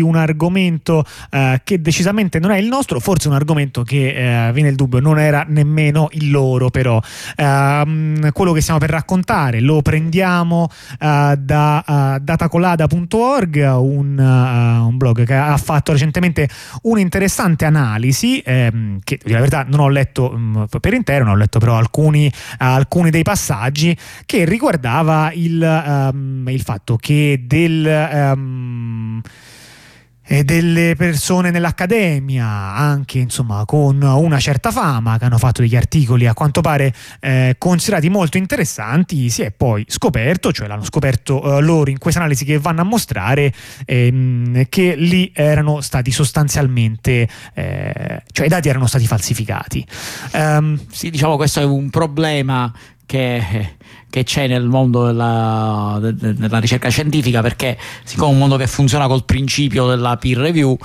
un argomento eh, che decisamente non è il nostro, forse un argomento che eh, viene il dubbio non era nemmeno il loro però. Eh, quello che stiamo per raccontare lo prendiamo uh, da uh, datacolada.org, un, uh, un, blog che ha fatto recentemente un'interessante analisi ehm, che la verità non ho letto um, per intero, non ho letto però alcuni, alcuni dei passaggi che riguardava il, um, il fatto che del... Um, delle persone nell'accademia, anche insomma con una certa fama, che hanno fatto degli articoli a quanto pare eh, considerati molto interessanti, si è poi scoperto, cioè l'hanno scoperto eh, loro in questa analisi che vanno a mostrare, ehm, che lì erano stati sostanzialmente, eh, cioè i dati erano stati falsificati. Um, sì, diciamo questo è un problema che che c'è nel mondo della, della, ricerca scientifica perché siccome è un mondo che funziona col principio della peer review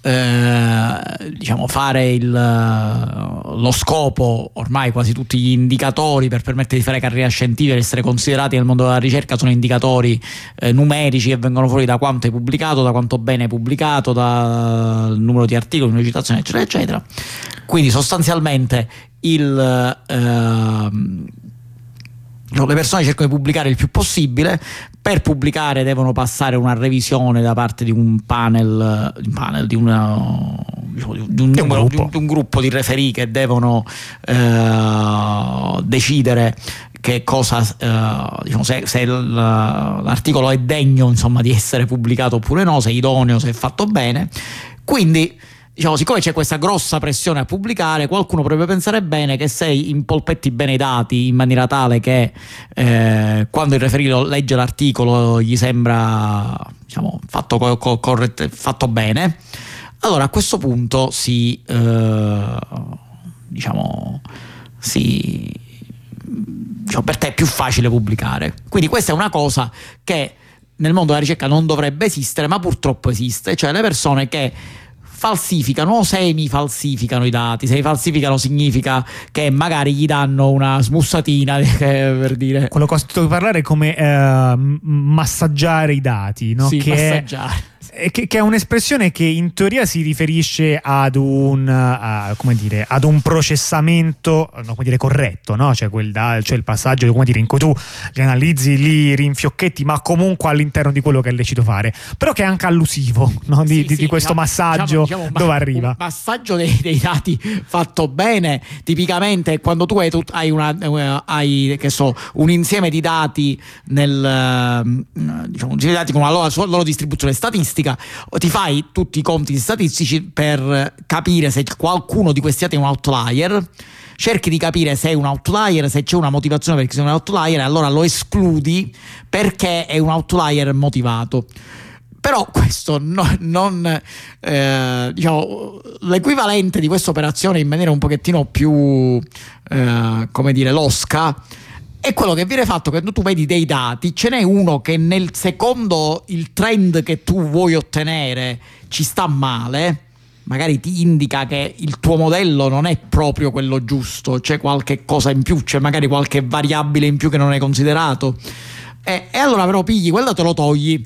eh, diciamo fare il, lo scopo ormai quasi tutti gli indicatori per permettere di fare carriera scientifica e essere considerati nel mondo della ricerca sono indicatori eh, numerici che vengono fuori da quanto hai pubblicato da quanto bene hai pubblicato dal numero di articoli, di citazioni eccetera eccetera. Quindi sostanzialmente il eh, le persone cercano di pubblicare il più possibile, per pubblicare devono passare una revisione da parte di un panel, un panel di, una, diciamo, di, un, numero, un, di, un, gruppo di referì che devono eh, decidere che cosa, eh, diciamo, se, se, l'articolo è degno insomma, di essere pubblicato oppure no, se è idoneo, se è fatto bene. Quindi diciamo, siccome c'è questa grossa pressione a pubblicare, qualcuno potrebbe pensare bene che se impolpetti bene i dati in maniera tale che eh, quando il referito legge l'articolo gli sembra diciamo, fatto, co- corrette, fatto bene, allora a questo punto si, eh, diciamo, si, diciamo, per te è più facile pubblicare. Quindi questa è una cosa che nel mondo della ricerca non dovrebbe esistere, ma purtroppo esiste, cioè le persone che falsificano o semi-falsificano i dati. Se li falsificano significa che magari gli danno una smussatina per dire. Quello che ho sentito parlare è come eh, massaggiare i dati, no? Sì, che massaggiare. È che, che, è un'espressione che in teoria si riferisce ad un, uh, dire, ad un processamento no, dire, corretto, no? cioè, da, cioè, il passaggio dire, in cui tu li analizzi, li rinfiocchetti, ma comunque all'interno di quello che è lecito fare, però che è anche allusivo no? di, sì, di, sì, di, questo diciamo, massaggio diciamo, diciamo, dove arriva. Un massaggio dei, dei, dati fatto bene, tipicamente quando tu hai, hai, una, eh, hai so, un insieme di dati, nel, diciamo, un insieme di dati con una loro, loro distribuzione statistica ti fai tutti i conti statistici per capire se qualcuno di questi dati è un outlier cerchi di capire se è un outlier, se c'è una motivazione perché sia un outlier, allora lo escludi perché è un outlier motivato. Però questo no, non eh, diciamo l'equivalente di questa operazione in maniera un pochettino più eh, come dire losca è quello che viene fatto quando tu vedi dei dati, ce n'è uno che nel secondo il trend che tu vuoi ottenere ci sta male, magari ti indica che il tuo modello non è proprio quello giusto, c'è qualche cosa in più, c'è magari qualche variabile in più che non hai considerato. E, e allora però pigli quel dato e lo togli,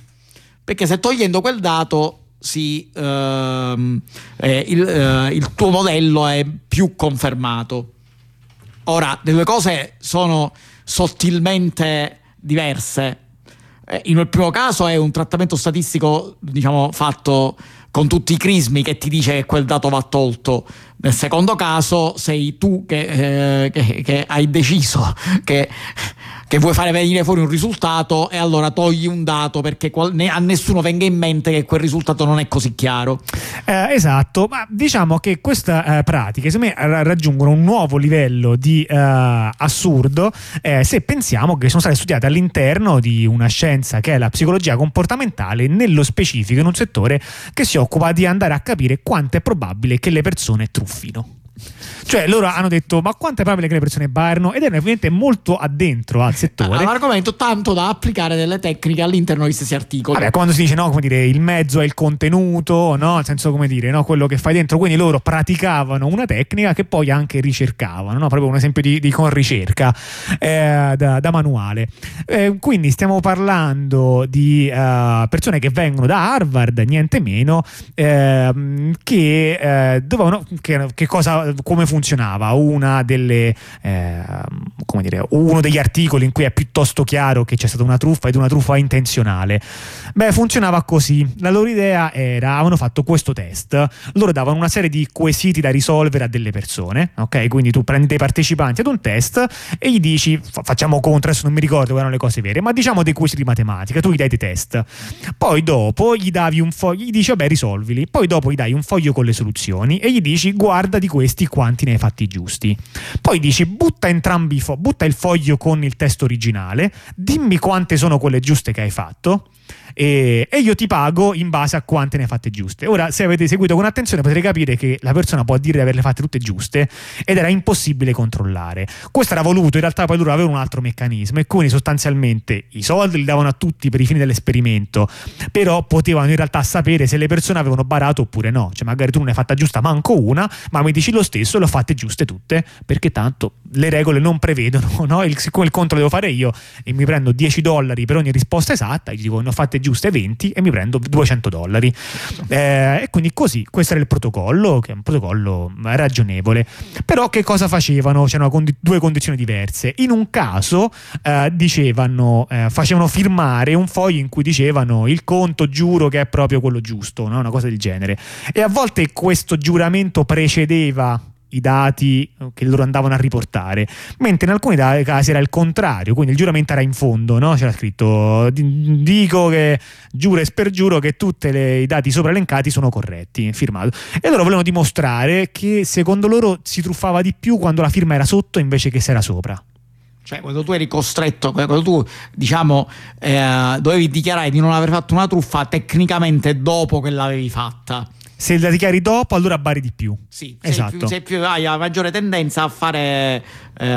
perché se togliendo quel dato si, ehm, eh, il, eh, il tuo modello è più confermato. Ora, le due cose sono sottilmente diverse. Eh, in un primo caso è un trattamento statistico, diciamo, fatto con tutti i crismi che ti dice che quel dato va tolto. Nel secondo caso sei tu che, eh, che, che hai deciso che che vuoi fare venire fuori un risultato e allora togli un dato perché a nessuno venga in mente che quel risultato non è così chiaro. Eh, esatto, ma diciamo che queste eh, pratiche secondo me raggiungono un nuovo livello di eh, assurdo eh, se pensiamo che sono state studiate all'interno di una scienza che è la psicologia comportamentale, nello specifico in un settore che si occupa di andare a capire quanto è probabile che le persone truffino. Cioè loro hanno detto ma quanto è probabile che le persone barno ed erano ovviamente molto addentro al settore. Un argomento tanto da applicare delle tecniche all'interno di stessi articoli. Vabbè, quando si dice no, come dire, il mezzo è il contenuto, no? Nel senso come dire, no? quello che fai dentro, quindi loro praticavano una tecnica che poi anche ricercavano, no? Proprio un esempio di, di con ricerca eh, da, da, manuale. Eh, quindi stiamo parlando di uh, persone che vengono da Harvard, niente meno, eh, che dovevano che, che cosa come funzionava. Delle eh, dire uno degli articoli in cui è piuttosto chiaro che c'è stata una truffa ed una truffa intenzionale. Beh funzionava così. La loro idea era avevano fatto questo test. Loro davano una serie di quesiti da risolvere a delle persone ok? Quindi tu prendi dei partecipanti ad un test e gli dici facciamo contro adesso non mi ricordo quali erano le cose vere ma diciamo dei quesiti di matematica tu gli dai dei test. Poi dopo gli davi un foglio gli dici vabbè risolvili poi dopo gli dai un foglio con le soluzioni e gli dici guarda di questi quanti ne hai fatti giusti. Poi dici butta entrambi fo- butta il foglio con il testo originale, dimmi quante sono quelle giuste che hai fatto e, e, io ti pago in base a quante ne hai fatte giuste. Ora, se avete seguito con attenzione, potrete capire che la persona può dire di averle fatte tutte giuste ed era impossibile controllare. Questo era voluto, in realtà poi loro avevano un altro meccanismo e quindi sostanzialmente i soldi li davano a tutti per i fini dell'esperimento, però potevano in realtà sapere se le persone avevano barato oppure no. Cioè, magari tu non hai fatta giusta manco una, ma mi dici lo stesso e le ho fatte giuste tutte, perché tanto le regole non prevedono, no? Il, siccome il conto lo devo fare io e mi prendo 10 dollari per ogni risposta esatta, gli dico ne ho fatte giuste 20 e mi prendo 200 dollari. Eh, e quindi così, questo era il protocollo, che è un protocollo ragionevole. Però che cosa facevano? C'erano condi- due condizioni diverse. In un caso eh, dicevano, eh, facevano firmare un foglio in cui dicevano il conto giuro che è proprio quello giusto, no? una cosa del genere. E a volte questo giuramento precedeva i dati eh, che loro andavano a riportare, mentre in alcuni casi era il contrario, quindi il giuramento era in fondo, no? c'era scritto dico che giuro e spergiuro che tutti i dati sopra elencati sono corretti, firmato. E loro volevano dimostrare che secondo loro si truffava di più quando la firma era sotto invece che se era sopra. Cioè, quando tu eri costretto, quando tu diciamo eh, dovevi dichiarare di non aver fatto una truffa, tecnicamente dopo che l'avevi fatta se la dichiari dopo allora bari di più. Sì, esatto. sei più, hai la maggiore tendenza a fare eh,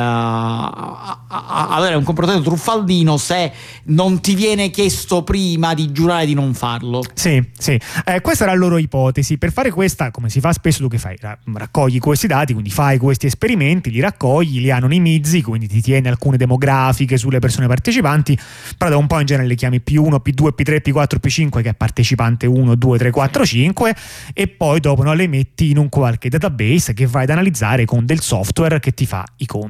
avere un comportamento truffaldino se non ti viene chiesto prima di giurare di non farlo. Sì, sì. Eh, questa era la loro ipotesi. Per fare questa, come si fa spesso, tu che fai? Raccogli questi dati, quindi fai questi esperimenti, li raccogli, li anonimizzi, quindi ti tieni alcune demografiche sulle persone partecipanti, però da un po' in genere le chiami P1, P2, P3, P4, P5 che è partecipante 1, 2, 3, 4, 5 e poi dopo no, le metti in un qualche database che vai ad analizzare con del software che ti fa i conti.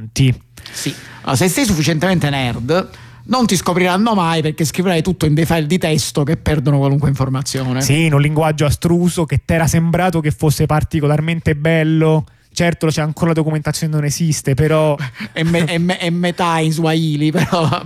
Sì, allora, se sei sufficientemente nerd non ti scopriranno mai perché scriverai tutto in dei file di testo che perdono qualunque informazione. Sì, in un linguaggio astruso che ti era sembrato che fosse particolarmente bello. Certo c'è ancora la documentazione non esiste però è, me, è, me, è metà in swahili però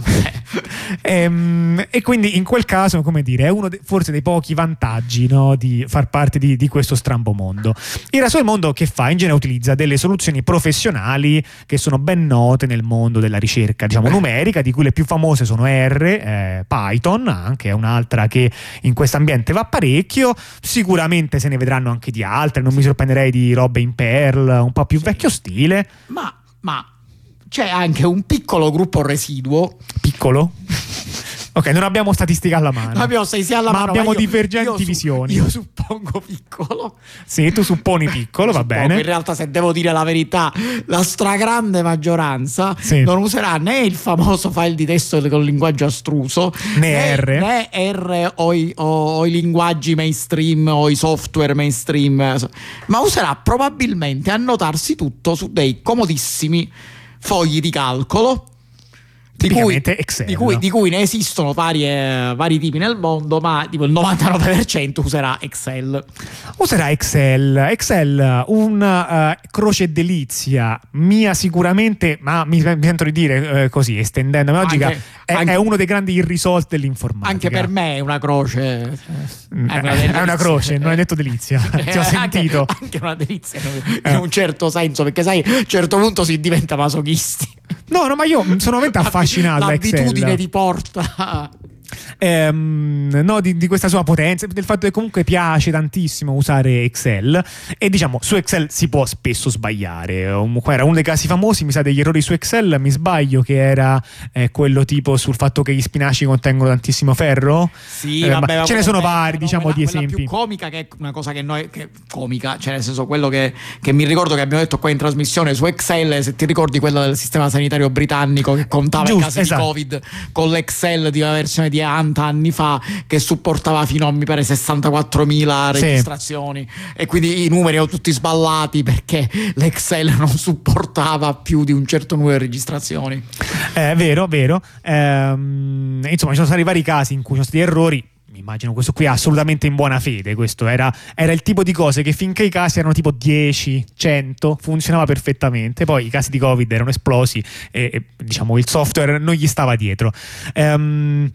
e, ehm, e, quindi in quel caso come dire è uno de, forse dei pochi vantaggi no, di far parte di, di, questo strambo mondo. Il resto del mondo che fa? In genere utilizza delle soluzioni professionali che sono ben note nel mondo della ricerca diciamo numerica di cui le più famose sono R eh, Python anche è un'altra che in questo ambiente va parecchio. Sicuramente se ne vedranno anche di altre non mi sorprenderei di robe in Perl un po' più vecchio stile. Ma, ma c'è anche un piccolo gruppo residuo. Piccolo? Ok, non abbiamo statistica alla mano. Non abbiamo statistica alla ma mano. abbiamo ma io, divergenti io visioni. io suppongo piccolo. Sì, tu supponi piccolo, va bene. In realtà, se devo dire la verità, la stragrande maggioranza sì. non userà né il famoso file di testo con linguaggio astruso, né, né R, né R o i, o, o i linguaggi mainstream o i software mainstream, ma userà probabilmente annotarsi tutto su dei comodissimi fogli di calcolo di cui, Excel. Di cui, di cui, ne esistono varie, vari tipi nel mondo, ma tipo il 99% userà Excel. Userà Excel. Excel, una uh, croce delizia mia sicuramente, ma mi, sento di dire uh, così, estendendo la logica, anche, è, anche, è, uno dei grandi irrisolti dell'informatica. Anche per me è una croce. Mm, è una, è una croce, non hai detto delizia. Ti ho sentito. Anche, anche una delizia in un certo senso, perché sai, a un certo punto si diventa masochisti. No, no, ma io sono veramente affascinato. L'abitudine ti porta ehm, no, di, di, questa sua potenza, del fatto che comunque piace tantissimo usare Excel e diciamo su Excel si può spesso sbagliare. Era uno dei casi famosi, mi sa degli errori su Excel, mi sbaglio che era eh, quello tipo sul fatto che gli spinaci contengono tantissimo ferro. Sì, eh, vabbè, ce ne sono vari, no, diciamo, quella, di esempi. più comica che è una cosa che noi che, comica, cioè nel senso quello che, che, mi ricordo che abbiamo detto qua in trasmissione su Excel, se ti ricordi quello del sistema sanitario britannico che contava Giusto, i casi esatto. di Covid con l'Excel di una versione di Anta anni fa che supportava fino a mi pare 64.000 registrazioni sì. e quindi i numeri erano tutti sballati perché l'Excel non supportava più di un certo numero di registrazioni. È eh, vero, vero. Ehm, insomma, ci sono stati vari casi in cui ci sono stati errori immagino questo qui assolutamente in buona fede. Questo era, era, il tipo di cose che finché i casi erano tipo 10, 100, funzionava perfettamente. Poi i casi di Covid erano esplosi e, e diciamo il software non gli stava dietro. Ehm.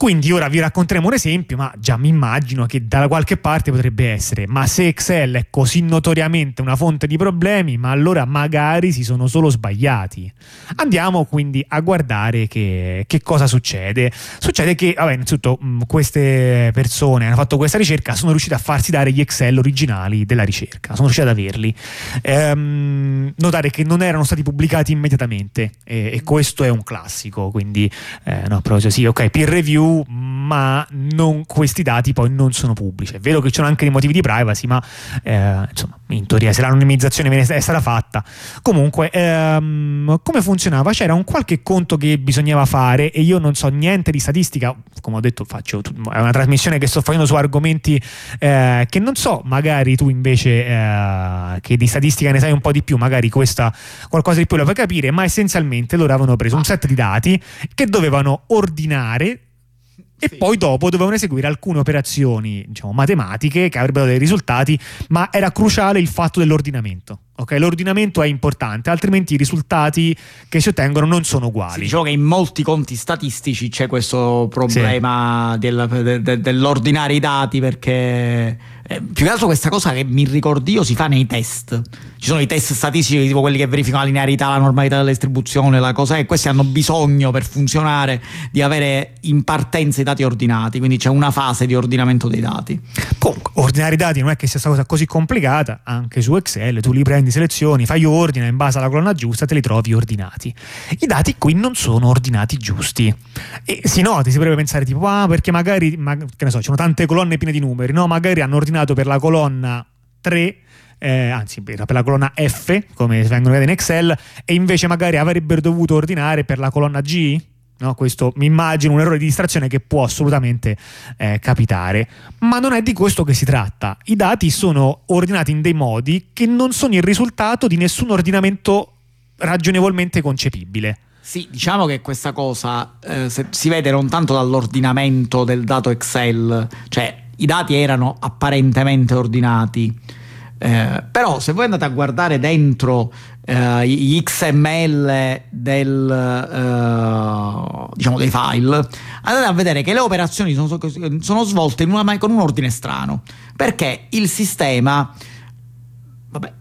Quindi ora vi racconteremo un esempio, ma già mi immagino che da qualche parte potrebbe essere, ma se Excel è così notoriamente una fonte di problemi, ma allora magari si sono solo sbagliati. Andiamo quindi a guardare che, che cosa succede. Succede che, vabbè, innanzitutto mh, queste persone hanno fatto questa ricerca, sono riuscite a farsi dare gli Excel originali della ricerca, sono riuscite ad averli. Ehm, notare che non erano stati pubblicati immediatamente e, e questo è un classico, quindi eh, no, proprio sì, ok, peer review ma non, questi dati poi non sono pubblici. È vero che ci sono anche dei motivi di privacy, ma eh, insomma, in teoria se l'anonimizzazione è stata fatta. Comunque, ehm, come funzionava? C'era un qualche conto che bisognava fare e io non so niente di statistica, come ho detto faccio, è una trasmissione che sto facendo su argomenti eh, che non so, magari tu invece eh, che di statistica ne sai un po' di più, magari questa qualcosa di più la puoi capire, ma essenzialmente loro avevano preso un set di dati che dovevano ordinare e sì. poi dopo dovevano eseguire alcune operazioni diciamo, matematiche che avrebbero dei risultati, ma era cruciale il fatto dell'ordinamento. Okay? L'ordinamento è importante, altrimenti i risultati che si ottengono non sono uguali. Sì, diciamo che in molti conti statistici c'è questo problema sì. del, de, de, dell'ordinare i dati perché eh, più che altro questa cosa che mi ricordi io si fa nei test. Ci sono i test statistici, tipo quelli che verificano la linearità, la normalità della distribuzione, la cosa e questi hanno bisogno per funzionare di avere in partenza i dati ordinati, quindi c'è una fase di ordinamento dei dati. Comunque, ordinare i dati non è che sia una cosa così complicata, anche su Excel tu li prendi, selezioni, fai ordine in base alla colonna giusta, te li trovi ordinati. I dati qui non sono ordinati giusti. E si noti, si potrebbe pensare tipo, ah, perché magari, ma, che ne so, ci sono tante colonne piene di numeri, no? Magari hanno ordinato ordinato per la colonna 3 eh, anzi per la colonna F come vengono vedete in Excel e invece magari avrebbero dovuto ordinare per la colonna G No, questo mi immagino un errore di distrazione che può assolutamente eh, capitare, ma non è di questo che si tratta. I dati sono ordinati in dei modi che non sono il risultato di nessun ordinamento ragionevolmente concepibile. Sì, diciamo che questa cosa eh, si vede non tanto dall'ordinamento del dato Excel, cioè i dati erano apparentemente ordinati. Eh, però se voi andate a guardare dentro eh, gli XML del, eh, diciamo dei file, andate a vedere che le operazioni sono, sono svolte una, con un ordine strano, perché il sistema, vabbè,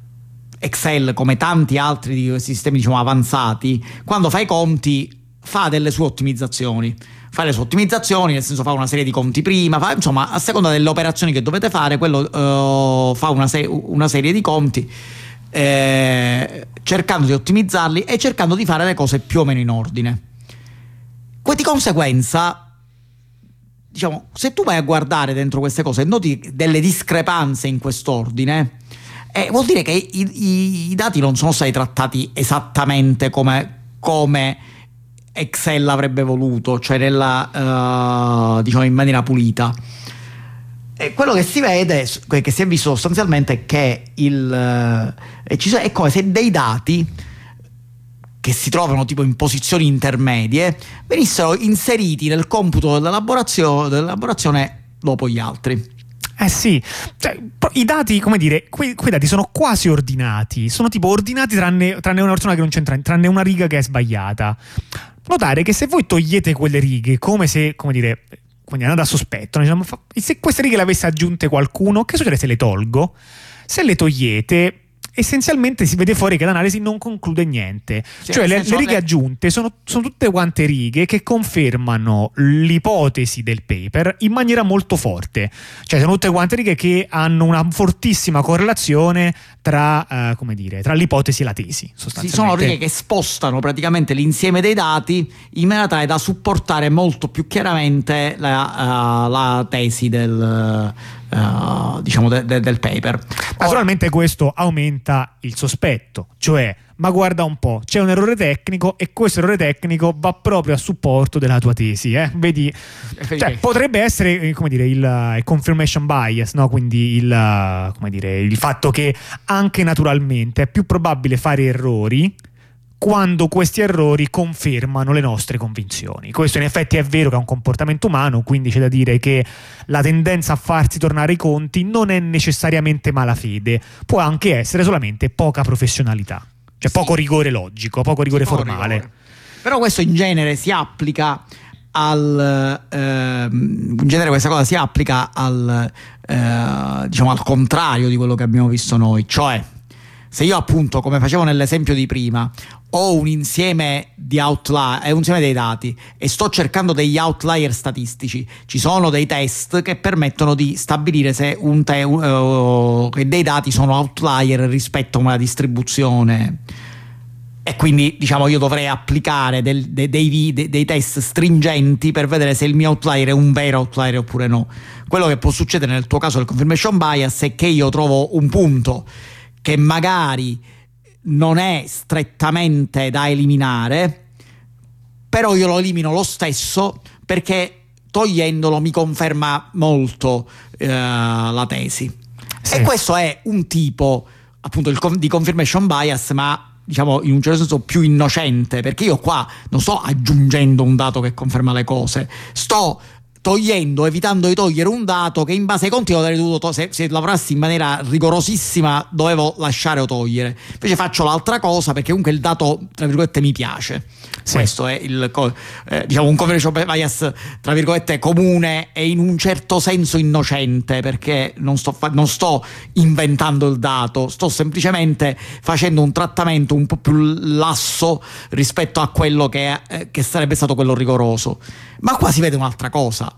Excel come tanti altri sistemi diciamo, avanzati, quando fa i conti fa delle sue ottimizzazioni fa le sue ottimizzazioni, nel senso fa una serie di conti prima, fa, insomma a seconda delle operazioni che dovete fare, quello uh, fa una, se- una, serie di conti eh, cercando di ottimizzarli e cercando di fare le cose più o meno in ordine. Que- di conseguenza, diciamo, se tu vai a guardare dentro queste cose e noti delle discrepanze in quest'ordine, eh, vuol dire che i, i, i, dati non sono stati trattati esattamente come, come Excel avrebbe voluto, cioè nella, uh, diciamo in maniera pulita. E quello che si vede, che si è visto sostanzialmente è che il, uh, è come se dei dati che si trovano tipo in posizioni intermedie venissero inseriti nel computo dell'elaborazione, dell'elaborazione dopo gli altri. Eh sì, cioè, i dati, come dire, quei, quei, dati sono quasi ordinati, sono tipo ordinati tranne, tranne una persona che non c'entra, tranne una riga che è sbagliata notare che se voi togliete quelle righe come se, come dire, quindi andate a sospetto, diciamo, se queste righe le avesse aggiunte qualcuno, che succede se le tolgo? Se le togliete essenzialmente si vede fuori che l'analisi non conclude niente. Sì, cioè le, le, righe aggiunte sono, sono, tutte quante righe che confermano l'ipotesi del paper in maniera molto forte. Cioè sono tutte quante righe che hanno una fortissima correlazione tra, uh, dire, tra l'ipotesi e la tesi. Sostanzialmente. Sì, sono righe che spostano praticamente l'insieme dei dati in maniera tale da supportare molto più chiaramente la, uh, la tesi del uh, diciamo de- de- del paper. Naturalmente Ora, questo aumenta il sospetto, cioè ma guarda un po', c'è un errore tecnico e questo errore tecnico va proprio a supporto della tua tesi. Eh? Vedi, cioè, potrebbe essere eh, come dire, il, il confirmation bias, no? quindi il, dire, il fatto che anche naturalmente è più probabile fare errori quando questi errori confermano le nostre convinzioni. Questo in effetti è vero che è un comportamento umano, quindi c'è da dire che la tendenza a farsi tornare i conti non è necessariamente malafede, può anche essere solamente poca professionalità, cioè sì. poco rigore logico, poco rigore sì, formale. Rigore. Però questo in genere si applica al eh, in genere questa cosa si applica al eh, diciamo al contrario di quello che abbiamo visto noi, cioè se io appunto, come facevo nell'esempio di prima, ho un insieme di outlier, è un insieme dei dati e sto cercando degli outlier statistici, ci sono dei test che permettono di stabilire se te, uh, dei dati sono outlier rispetto a una distribuzione e quindi diciamo io dovrei applicare del, de, dei, de, dei, test stringenti per vedere se il mio outlier è un vero outlier oppure no. Quello che può succedere nel tuo caso del confirmation bias è che io trovo un punto che magari non è strettamente da eliminare, però io lo elimino lo stesso perché togliendolo mi conferma molto eh, la tesi. Sì. E questo è un tipo appunto di confirmation bias, ma diciamo in un certo senso più innocente, perché io qua non sto aggiungendo un dato che conferma le cose, sto togliendo, evitando di togliere un dato che in base ai conti avrei dovuto to- se, se lavorassi in maniera rigorosissima dovevo lasciare o togliere. Invece faccio l'altra cosa perché comunque il dato tra virgolette mi piace sì. questo è il eh, diciamo un confidential bias tra virgolette comune e in un certo senso innocente perché non sto, fa- non sto inventando il dato sto semplicemente facendo un trattamento un po' più lasso rispetto a quello che, eh, che sarebbe stato quello rigoroso ma qua si vede un'altra cosa.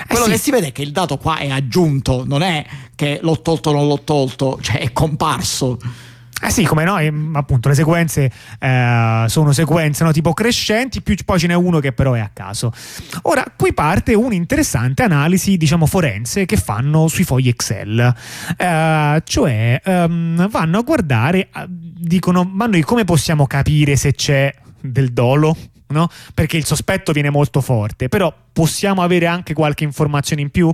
Eh Quello sì. che si vede è che il dato qua è aggiunto, non è che l'ho tolto o non l'ho tolto, cioè è comparso. Eh sì, come no, appunto le sequenze eh, sono sequenze no, tipo crescenti, più poi ce n'è uno che però è a caso. Ora, qui parte un'interessante analisi, diciamo, forense che fanno sui fogli Excel. Eh, cioè, um, vanno a guardare, dicono, ma noi come possiamo capire se c'è del dolo? No? Perché il sospetto viene molto forte, però possiamo avere anche qualche informazione in più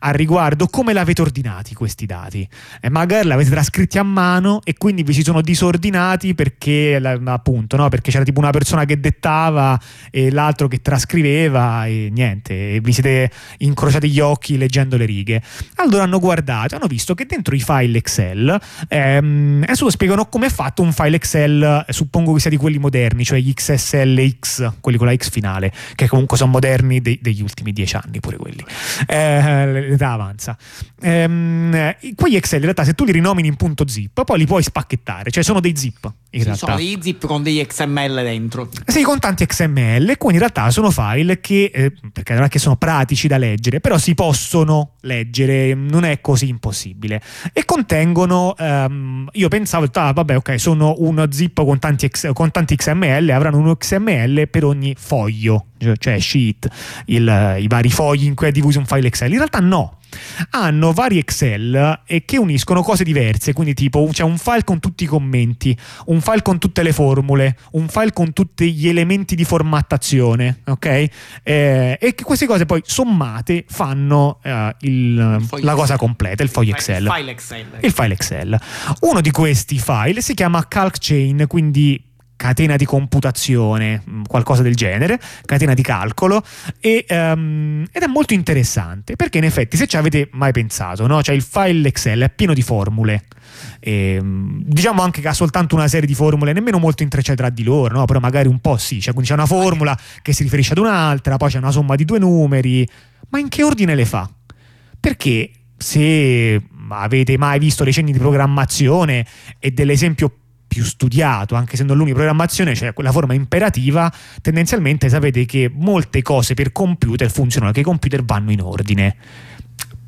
al riguardo? Come l'avete ordinati questi dati? E magari l'avete trascritti a mano e quindi vi si sono disordinati perché, appunto, no? perché c'era tipo una persona che dettava e l'altro che trascriveva e niente, e vi siete incrociati gli occhi leggendo le righe. Allora hanno guardato, hanno visto che dentro i file Excel, ehm, adesso spiegano come è fatto un file Excel, suppongo che sia di quelli moderni, cioè gli Quelli con la X finale, che comunque sono moderni dei degli ultimi dieci anni, pure quelli. Eh, l'età avanza. Ehm, quegli Excel, in realtà, se tu li rinomini in punto zip, poi li puoi spacchettare, cioè sono dei zip. In sì, realtà. Sono dei zip con degli XML dentro. Sì, con tanti XML, quindi in realtà sono file che, eh, perché non è che sono pratici da leggere, però si possono leggere, non è così impossibile. E contengono, ehm, io pensavo, ah, vabbè, ok, sono uno zip con tanti, con tanti XML, avranno uno XML per ogni foglio cioè sheet, il, i vari fogli in cui è diviso un file Excel. In realtà no, hanno vari Excel e che uniscono cose diverse, quindi tipo c'è un file con tutti i commenti, un file con tutte le formule, un file con tutti gli elementi di formattazione, ok? Eh, e che queste cose poi sommate fanno eh, il, la cosa completa, il foglio Excel. Il file Excel. Il file Excel. Uno di questi file si chiama Calc Chain, quindi catena di computazione, mm, qualcosa del genere, catena di calcolo, e, um, ed è molto interessante perché in effetti se ci avete mai pensato, no? cioè il file Excel è pieno di formule. E, mm, diciamo anche che ha soltanto una serie di formule nemmeno molto intrecciate tra di loro, no? però magari un po' sì, cioè, quindi c'è una formula che si riferisce ad un'altra, poi c'è una somma di due numeri, ma in che ordine le fa? Perché se avete mai visto dei cenni di programmazione e dell'esempio più studiato, anche se non l'unico programmazione, cioè quella forma imperativa, tendenzialmente sapete che molte cose per computer funzionano, che i computer vanno in ordine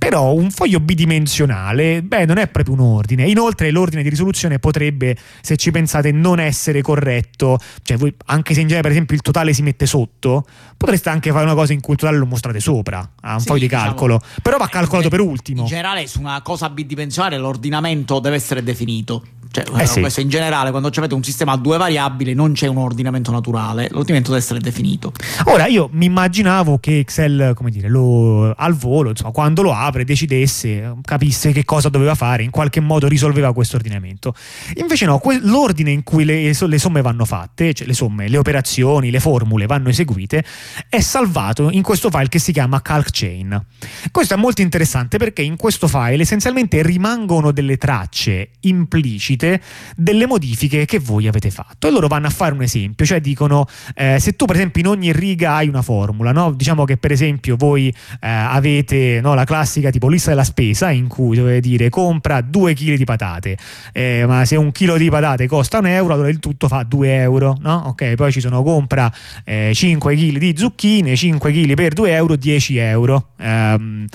però un foglio bidimensionale, beh, non è proprio un ordine. Inoltre l'ordine di risoluzione potrebbe, se ci pensate, non essere corretto. Cioè, voi, anche se in genere, per esempio, il totale si mette sotto, potreste anche fare una cosa in cui il totale lo mostrate sopra, a un sì, foglio di diciamo, calcolo. Però va calcolato per ultimo. In generale, su una cosa bidimensionale l'ordinamento deve essere definito. Cioè, eh sì. questo in generale, quando avete un sistema a due variabili, non c'è un ordinamento naturale, l'ordinamento deve essere definito. Ora, io mi immaginavo che Excel, come dire, lo, al volo, insomma, quando lo apre, decidesse, capisse che cosa doveva fare, in qualche modo risolveva questo ordinamento. Invece no, que- l'ordine in cui le, le, somme vanno fatte, cioè le somme, le operazioni, le formule vanno eseguite, è salvato in questo file che si chiama CalcChain. Questo è molto interessante perché in questo file essenzialmente rimangono delle tracce implicite uscite delle modifiche che voi avete fatto e loro vanno a fare un esempio, cioè dicono eh, se tu per esempio in ogni riga hai una formula, no? diciamo che per esempio voi eh, avete no, la classica tipo lista della spesa in cui dovete dire compra 2 kg di patate, eh, ma se un chilo di patate costa un euro allora il tutto fa 2 euro, no? ok, poi ci sono compra 5 eh, kg di zucchine, 5 kg per 2 euro, 10 euro. Um,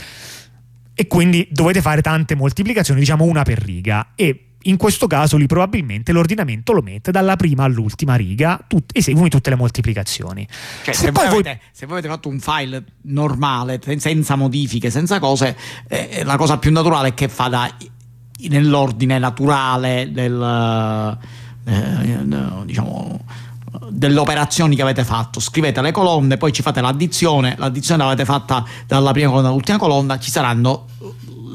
e quindi dovete fare tante moltiplicazioni, diciamo una per riga. E in questo caso lì probabilmente l'ordinamento lo mette dalla prima all'ultima riga tut- eseguono tutte le moltiplicazioni. Cioè, se, se, voi avete, voi... se, voi avete, fatto un file normale, senza modifiche, senza cose, eh, la cosa più naturale è che fa da, nell'ordine naturale del, eh, diciamo, delle operazioni che avete fatto. Scrivete le colonne, poi ci fate l'addizione, l'addizione l'avete fatta dalla prima colonna all'ultima colonna, ci saranno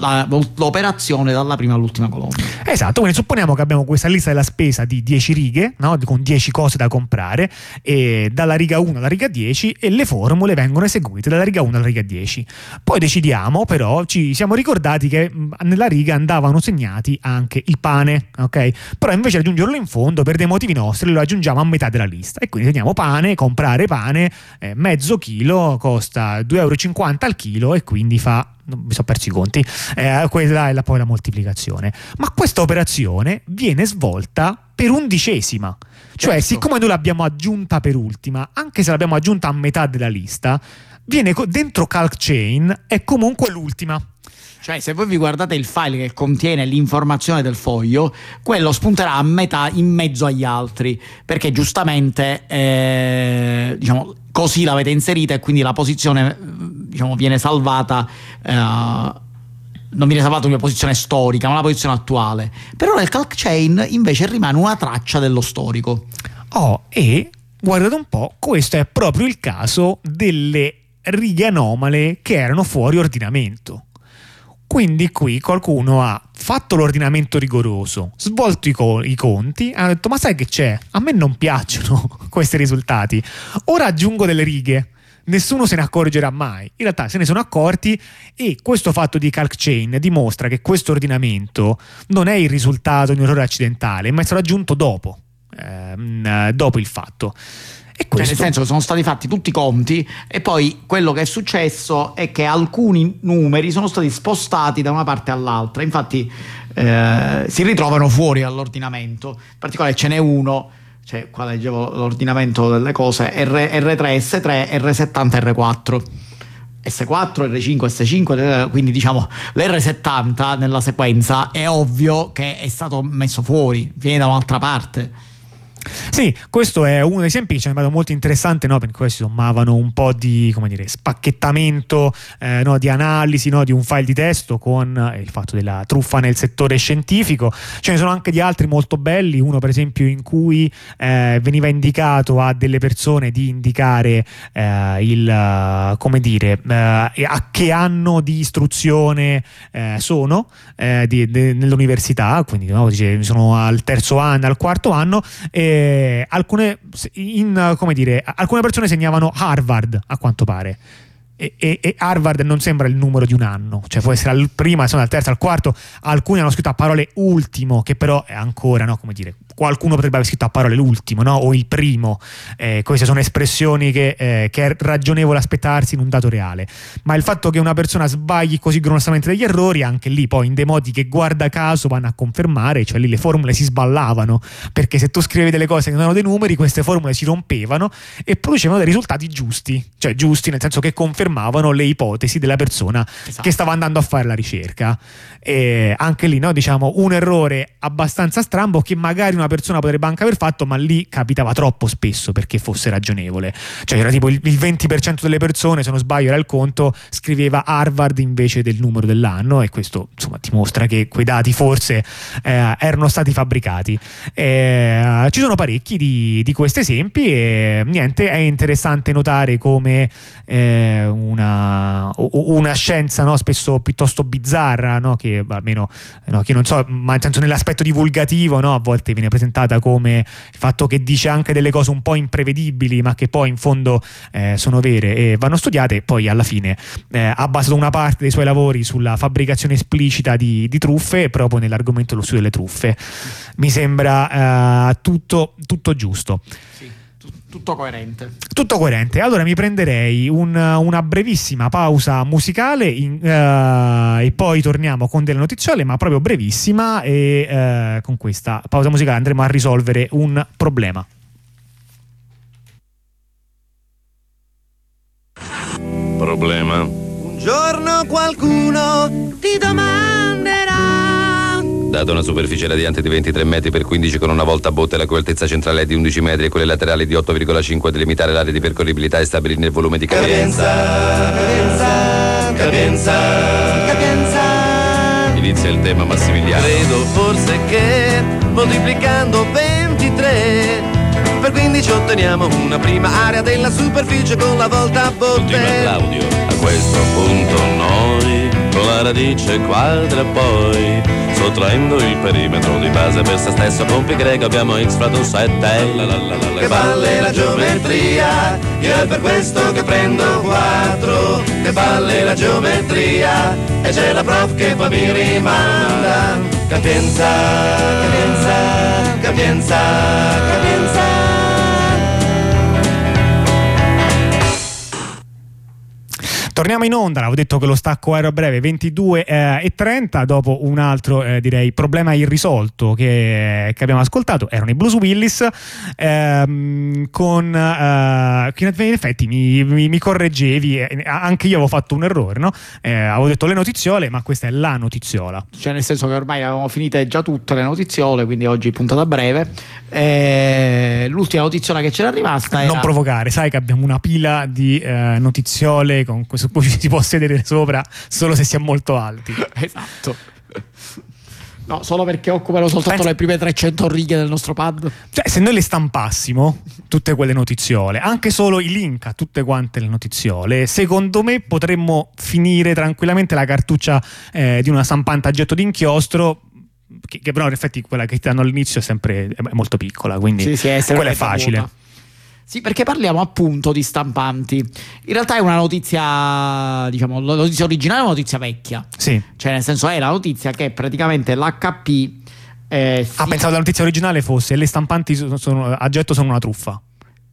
la, l'operazione dalla prima all'ultima colonna. Esatto, quindi supponiamo che abbiamo questa lista della spesa di 10 righe, no? con 10 cose da comprare, e dalla riga 1 alla riga 10 e le formule vengono eseguite dalla riga 1 alla riga 10. Poi decidiamo, però, ci siamo ricordati che nella riga andavano segnati anche il pane, ok? Però invece di aggiungerlo in fondo, per dei motivi nostri, lo aggiungiamo a metà della lista. E quindi segniamo pane, comprare pane, eh, mezzo chilo costa 2,50 euro al chilo e quindi fa mi sono persi i conti, eh, quella è la, poi la moltiplicazione. Ma questa operazione viene svolta per undicesima. Cioè, certo. siccome noi l'abbiamo aggiunta per ultima, anche se l'abbiamo aggiunta a metà della lista, viene dentro calc chain è comunque l'ultima. Cioè, se voi vi guardate il file che contiene l'informazione del foglio, quello spunterà a metà in mezzo agli altri, perché giustamente eh, diciamo, così l'avete inserita e quindi la posizione diciamo, viene salvata. Eh, non viene salvata una posizione storica, ma una posizione attuale. Però nel calc chain invece rimane una traccia dello storico. Oh, e guardate un po', questo è proprio il caso delle righe anomale che erano fuori ordinamento. Quindi qui qualcuno ha fatto l'ordinamento rigoroso, svolto i, co- i conti, ha detto ma sai che c'è? A me non piacciono questi risultati. Ora aggiungo delle righe nessuno se ne accorgerà mai. In realtà se ne sono accorti e questo fatto di calc chain dimostra che questo ordinamento non è il risultato di un errore accidentale, ma è stato aggiunto dopo, ehm, dopo il fatto. Cioè, nel senso che sono stati fatti tutti i conti e poi quello che è successo è che alcuni numeri sono stati spostati da una parte all'altra. Infatti eh, si ritrovano fuori dall'ordinamento. In particolare ce n'è uno, cioè qua leggevo l'ordinamento delle cose, R, R3, S3, R70, R4. S4, R5, S5, quindi diciamo l'R70 nella sequenza è ovvio che è stato messo fuori, viene da un'altra parte. Sì, questo è uno dei esempi che ci è sembrato molto interessante, no? perché si sommavano un po' di dire, spacchettamento, eh, no? di analisi no? di un file di testo con eh, il fatto della truffa nel settore scientifico. Ce ne sono anche di altri molto belli, uno per esempio in cui eh, veniva indicato a delle persone di indicare eh, il, come dire, eh, a che anno di istruzione eh, sono di, de, nell'università, quindi dice, sono al terzo anno, al quarto anno. E alcune, in, dire, alcune persone segnavano Harvard a quanto pare. E, e, e, Harvard non sembra il numero di un anno, cioè può essere al prima, al terzo, al quarto. Alcuni hanno scritto a parole ultimo, che però è ancora, no, come dire, qualcuno potrebbe aver scritto a parole l'ultimo no? o il primo. Eh, queste sono espressioni che, eh, che, è ragionevole aspettarsi in un dato reale. Ma il fatto che una persona sbagli così grossamente degli errori, anche lì poi in dei modi che guarda caso vanno a confermare, cioè lì le formule si sballavano, perché se tu scrivevi delle cose che non erano dei numeri, queste formule si rompevano e producevano dei risultati giusti, cioè giusti nel senso che confermavano le ipotesi della persona esatto. che stava andando a fare la ricerca. E anche lì, no, diciamo, un errore abbastanza strambo che magari una persona potrebbe anche aver fatto, ma lì capitava troppo spesso perché fosse ragionevole. Cioè era tipo il, il 20% delle persone, se non sbaglio era il conto, scriveva Harvard invece del numero dell'anno e questo insomma ti mostra che quei dati forse eh, erano stati fabbricati. Eh, ci sono parecchi di, di, questi esempi e niente, è interessante notare come eh, una, una, scienza no, spesso piuttosto bizzarra, no, che almeno no, che non so, ma nel senso nell'aspetto divulgativo a volte viene presentata come il fatto che dice anche delle cose un po' imprevedibili ma che poi in fondo eh, sono vere e vanno studiate poi alla fine eh, ha basato una parte dei suoi lavori sulla fabbricazione esplicita di, di truffe proprio nell'argomento dello studio delle truffe. Mi sembra eh, tutto, tutto giusto. Sì tutto coerente. Tutto coerente. Allora mi prenderei un, una brevissima pausa musicale in, uh, e poi torniamo con delle notiziole, ma proprio brevissima e uh, con questa pausa musicale andremo a risolvere un problema. Problema. Un giorno qualcuno ti domanderà Data una superficie radiante di 23 metri per 15 con una volta a botte la cui altezza centrale è di 11 metri e quelle laterali di 8,5 a delimitare l'area di percorribilità e stabilire il volume di capienza. Capienza, capienza, capienza. Inizia il tema Massimiliano. Credo forse che moltiplicando 23 per 15 otteniamo una prima area della superficie con la volta a botte. Claudio. A questo punto noi con la radice quadra poi Sottraendo il perimetro di base per se stesso. Con pi greco abbiamo x fratto 7 la, la, la, la, Che balle la geometria Io è per questo che prendo 4 Che balle la geometria E c'è la prof che poi mi rimanda. Capienza, capienza, capienza, capienza Torniamo in onda, avevo detto che lo stacco era breve 22 eh, e 30 dopo un altro eh, direi problema irrisolto che, che, abbiamo ascoltato, erano i Blues Willis ehm, con eh, in effetti mi, mi, mi correggevi, eh, anche io avevo fatto un errore, no? Eh, avevo detto le notiziole ma questa è la notiziola. Cioè nel senso che ormai avevamo finite già tutte le notiziole, quindi oggi puntata breve. Eh, l'ultima notiziola che c'era rimasta era... Non provocare, sai che abbiamo una pila di notiziole con questo su cui si può sedere sopra solo se si è molto alti. esatto. No, solo perché occupano soltanto Penso... le prime 300 righe del nostro pad. Cioè, se noi le stampassimo tutte quelle notiziole, anche solo i link a tutte quante le notiziole, secondo me potremmo finire tranquillamente la cartuccia eh, di una stampante a getto d'inchiostro che, che, però in effetti quella che ti danno all'inizio è sempre è molto piccola, quindi sì, sì, quella è facile. Vuota. Sì, perché parliamo appunto di stampanti. In realtà è una notizia, diciamo, la notizia originale è una notizia vecchia. Sì. Cioè, nel senso, è la notizia che praticamente l'HP. Eh, si... Ah, pensavo la notizia originale fosse le stampanti sono, sono, a getto sono una truffa.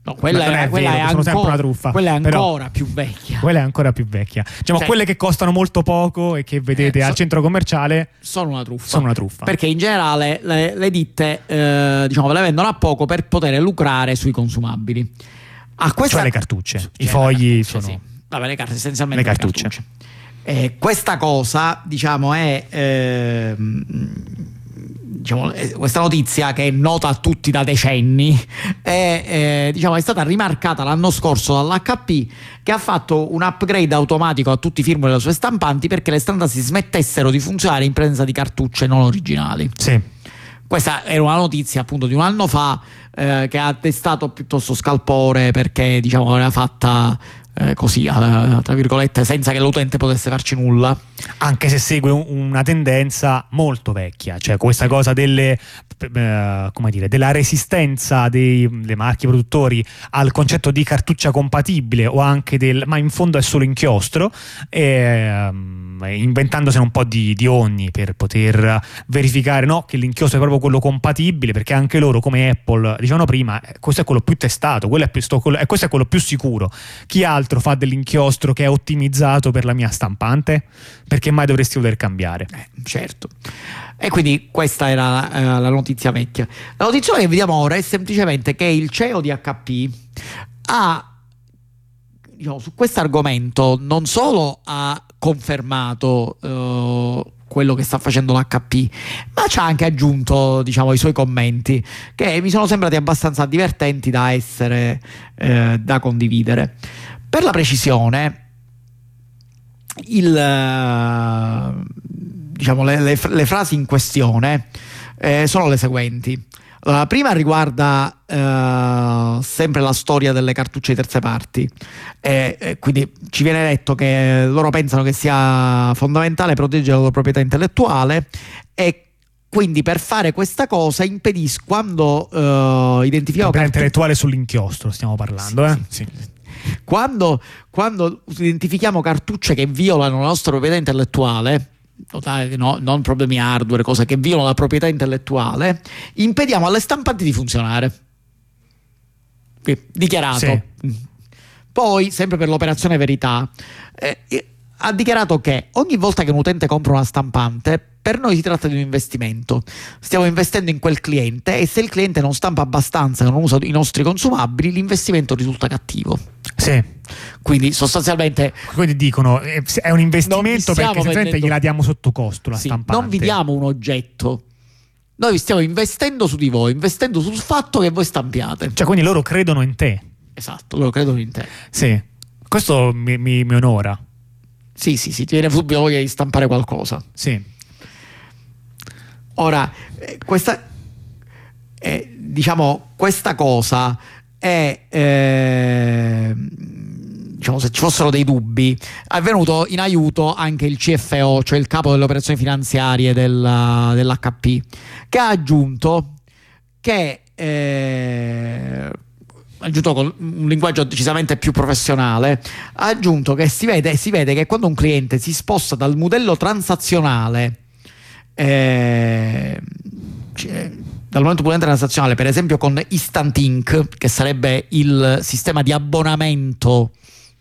No, quella, è, è, quella vero, è ancora, una truffa. Quella è ancora più vecchia. Quella è ancora più vecchia. Diciamo, cioè, quelle che costano molto poco e che vedete eh, al centro commerciale sono una truffa. Sono una truffa. Perché in generale le, le ditte eh, diciamo, le vendono a poco per poter lucrare sui consumabili. A questa... Cioè le cartucce, cioè, i fogli cartucce, sono... Sì. Vabbè, le carte, essenzialmente le cartucce. Le cartucce. Eh, questa cosa, diciamo, è... Eh, diciamo, eh, questa notizia che è nota a tutti da decenni è, eh, diciamo, è, stata rimarcata l'anno scorso dall'HP che ha fatto un upgrade automatico a tutti i firmware delle sue stampanti perché le stampanti smettessero di funzionare in presenza di cartucce non originali. Sì. Questa era una notizia appunto di un anno fa eh, che ha destato piuttosto scalpore perché diciamo era fatta eh, così, tra virgolette, senza che l'utente potesse farci nulla. Anche se segue un, una tendenza molto vecchia, cioè questa cosa delle, eh, dire, della resistenza dei, marchi produttori al concetto di cartuccia compatibile o anche del ma in fondo è solo inchiostro, e, um, inventandosene un po' di, di ogni per poter verificare no, che l'inchiostro è proprio quello compatibile, perché anche loro, come Apple dicevano prima, eh, questo è quello più testato, quello è più, questo è quello più sicuro. Chi altro fa dell'inchiostro che è ottimizzato per la mia stampante? Perché mai dovresti voler cambiare? Eh, certo. E quindi questa era eh, la notizia vecchia. La notizia che vediamo ora è semplicemente che il CEO di HP ha, diciamo, su questo argomento non solo ha confermato eh, quello che sta facendo l'HP, ma ci ha anche aggiunto diciamo, i suoi commenti che mi sono sembrati abbastanza divertenti da essere eh, da condividere. Per la precisione, il, diciamo, le, le, le, frasi in questione eh, sono le seguenti. La prima riguarda eh, sempre la storia delle cartucce di terze parti, e, e quindi ci viene detto che loro pensano che sia fondamentale proteggere la loro proprietà intellettuale e quindi per fare questa cosa impedisco quando uh, identifichiamo proprietà intellettuale sull'inchiostro stiamo parlando sì, eh? sì. Sì. Quando, quando identifichiamo cartucce che violano la nostra proprietà intellettuale no, non problemi hardware, cose che violano la proprietà intellettuale, impediamo alle stampanti di funzionare. Dichiarato. Sì. Poi, sempre per l'operazione verità, eh, ha dichiarato che ogni volta che un utente compra una stampante, per noi si tratta di un investimento. Stiamo investendo in quel cliente e se il cliente non stampa abbastanza e non usa i nostri consumabili, l'investimento risulta cattivo. Sì. Quindi sostanzialmente... Quindi dicono eh, è un investimento perché semplicemente gliela diamo sotto costo la sì, stampante. Non vi diamo un oggetto. Noi stiamo investendo su di voi, investendo sul fatto che voi stampiate. Cioè, quindi loro credono in te. Esatto, loro credono in te. Sì. Questo mi, mi, mi onora. Sì, sì, sì, ti viene subito voglia di stampare qualcosa. Sì. Ora, eh, questa, eh, diciamo, questa cosa è, eh, diciamo, se ci fossero dei dubbi, è venuto in aiuto anche il CFO, cioè il capo delle operazioni finanziarie della, dell'HP, che ha aggiunto che eh, aggiunto con un linguaggio decisamente più professionale, ha aggiunto che si vede, si vede che quando un cliente si sposta dal modello transazionale eh, dal momento puramente transazionale, per esempio con Instant Ink, che sarebbe il sistema di abbonamento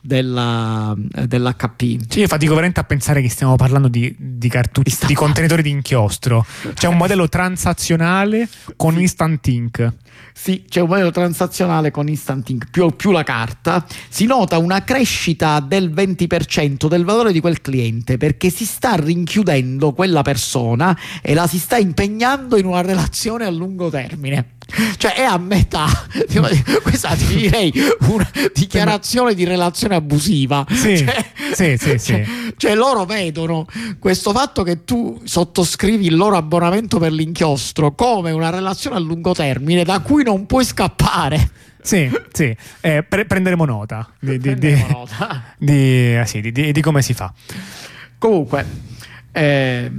della, dell'HP. Sì, io fatico veramente a pensare che stiamo parlando di, di cartucce, di contenitori di inchiostro. C'è un modello transazionale con sì. Instant Ink. Sì, c'è un modello transazionale con Instant Ink più, più la carta. Si nota una crescita del 20% del valore di quel cliente perché si sta rinchiudendo quella persona e la si sta impegnando in una relazione a lungo termine cioè è a metà. Questa ti direi una dichiarazione di relazione abusiva. Sì, cioè, sì, sì, cioè, cioè, loro vedono questo fatto che tu sottoscrivi il loro abbonamento per l'inchiostro come una relazione a lungo termine da cui non puoi scappare. Sì, sì. Eh, pre- prenderemo nota di, prenderemo di, nota. Di, eh, di, come si fa. Comunque eh,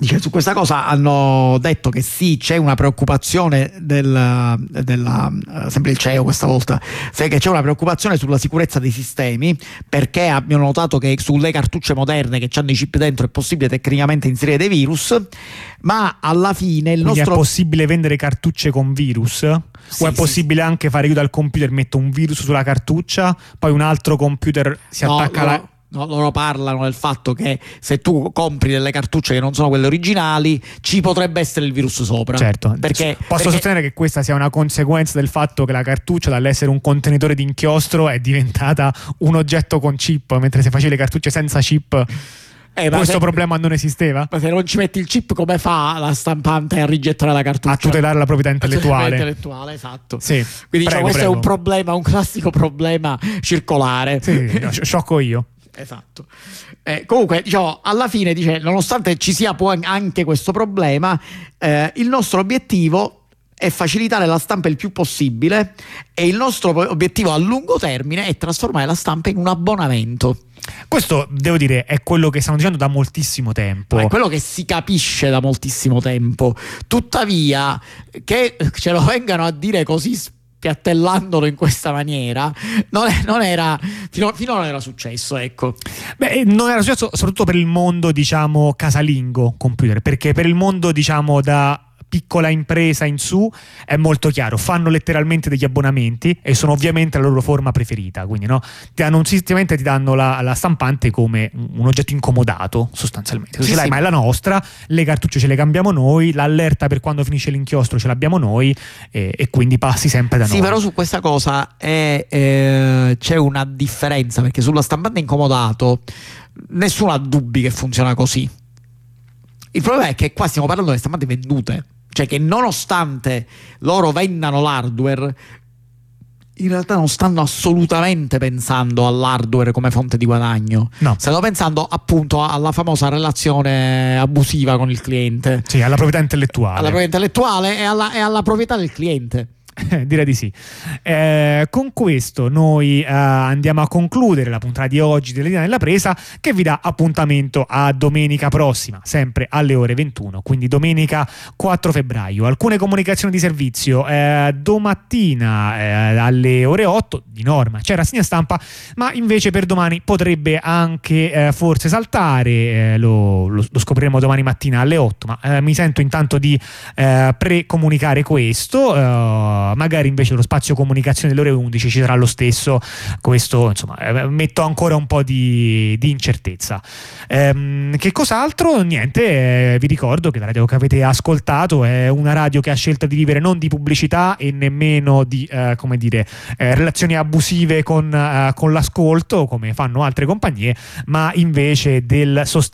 Dice, su questa cosa hanno detto che sì, c'è una preoccupazione del, della, sempre il CEO questa volta, che c'è una preoccupazione sulla sicurezza dei sistemi perché abbiamo notato che sulle cartucce moderne che hanno i chip dentro è possibile tecnicamente inserire dei virus, ma alla fine il Quindi nostro... è possibile vendere cartucce con virus? Sì, o è possibile sì. anche fare io dal computer metto un virus sulla cartuccia, poi un altro computer si no, attacca alla... No No, loro parlano del fatto che se tu compri delle cartucce che non sono quelle originali, ci potrebbe essere il virus sopra. Certo, perché, posso perché... sostenere che questa sia una conseguenza del fatto che la cartuccia, dall'essere un contenitore di inchiostro, è diventata un oggetto con chip, mentre se facevi le cartucce senza chip. Eh, questo se, problema non esisteva? Ma se non ci metti il chip, come fa la stampante a rigettare la cartuccia? A tutelare la proprietà intellettuale. Intellettuale, esatto. Sì, Quindi prego, diciamo, questo prego. è un problema, un classico problema circolare. Sì, sciocco io. Esatto. Eh, comunque, diciamo, alla fine, dice, nonostante ci sia anche questo problema, eh, il nostro obiettivo è facilitare la stampa il più possibile e il nostro obiettivo a lungo termine è trasformare la stampa in un abbonamento. Questo devo dire è quello che stiamo dicendo da moltissimo tempo. È quello che si capisce da moltissimo tempo. Tuttavia, che ce lo vengano a dire così piattellandolo in questa maniera non, non era fino, fino non era successo ecco. Beh non era successo soprattutto per il mondo diciamo casalingo computer perché per il mondo diciamo da piccola impresa in su è molto chiaro, fanno letteralmente degli abbonamenti e sono ovviamente la loro forma preferita, quindi no? ti danno un sistemamente ti danno la, la, stampante come un oggetto incomodato sostanzialmente, sì, sì. ma è la nostra, le cartucce ce le cambiamo noi, l'allerta per quando finisce l'inchiostro ce l'abbiamo noi e, e quindi passi sempre da noi. Sì, però su questa cosa è, eh, c'è una differenza perché sulla stampante incomodato nessuno ha dubbi che funziona così. Il problema è che qua stiamo parlando di stampante vendute cioè che nonostante loro vendano l'hardware, in realtà non stanno assolutamente pensando all'hardware come fonte di guadagno. No. Stanno pensando appunto alla famosa relazione abusiva con il cliente. Sì, alla proprietà intellettuale. Alla proprietà intellettuale e alla, e alla proprietà del cliente. direi di sì. Eh, con questo noi eh, andiamo a concludere la puntata di oggi dell'Idea nella presa che vi dà appuntamento a domenica prossima, sempre alle ore 21, quindi domenica 4 febbraio. Alcune comunicazioni di servizio eh, domattina eh, alle ore 8 di norma c'è rassegna stampa, ma invece per domani potrebbe anche eh, forse saltare, eh, lo, lo, lo, scopriremo domani mattina alle 8, ma mi sento intanto di pre-comunicare questo magari invece lo spazio comunicazione delle ore 11 ci sarà lo stesso, questo insomma eh, metto ancora un po' di, di incertezza. Ehm, che cos'altro? Niente, eh, vi ricordo che la radio che avete ascoltato è una radio che ha scelto di vivere non di pubblicità e nemmeno di eh, come dire, eh, relazioni abusive con, eh, con l'ascolto come fanno altre compagnie, ma invece del sostegno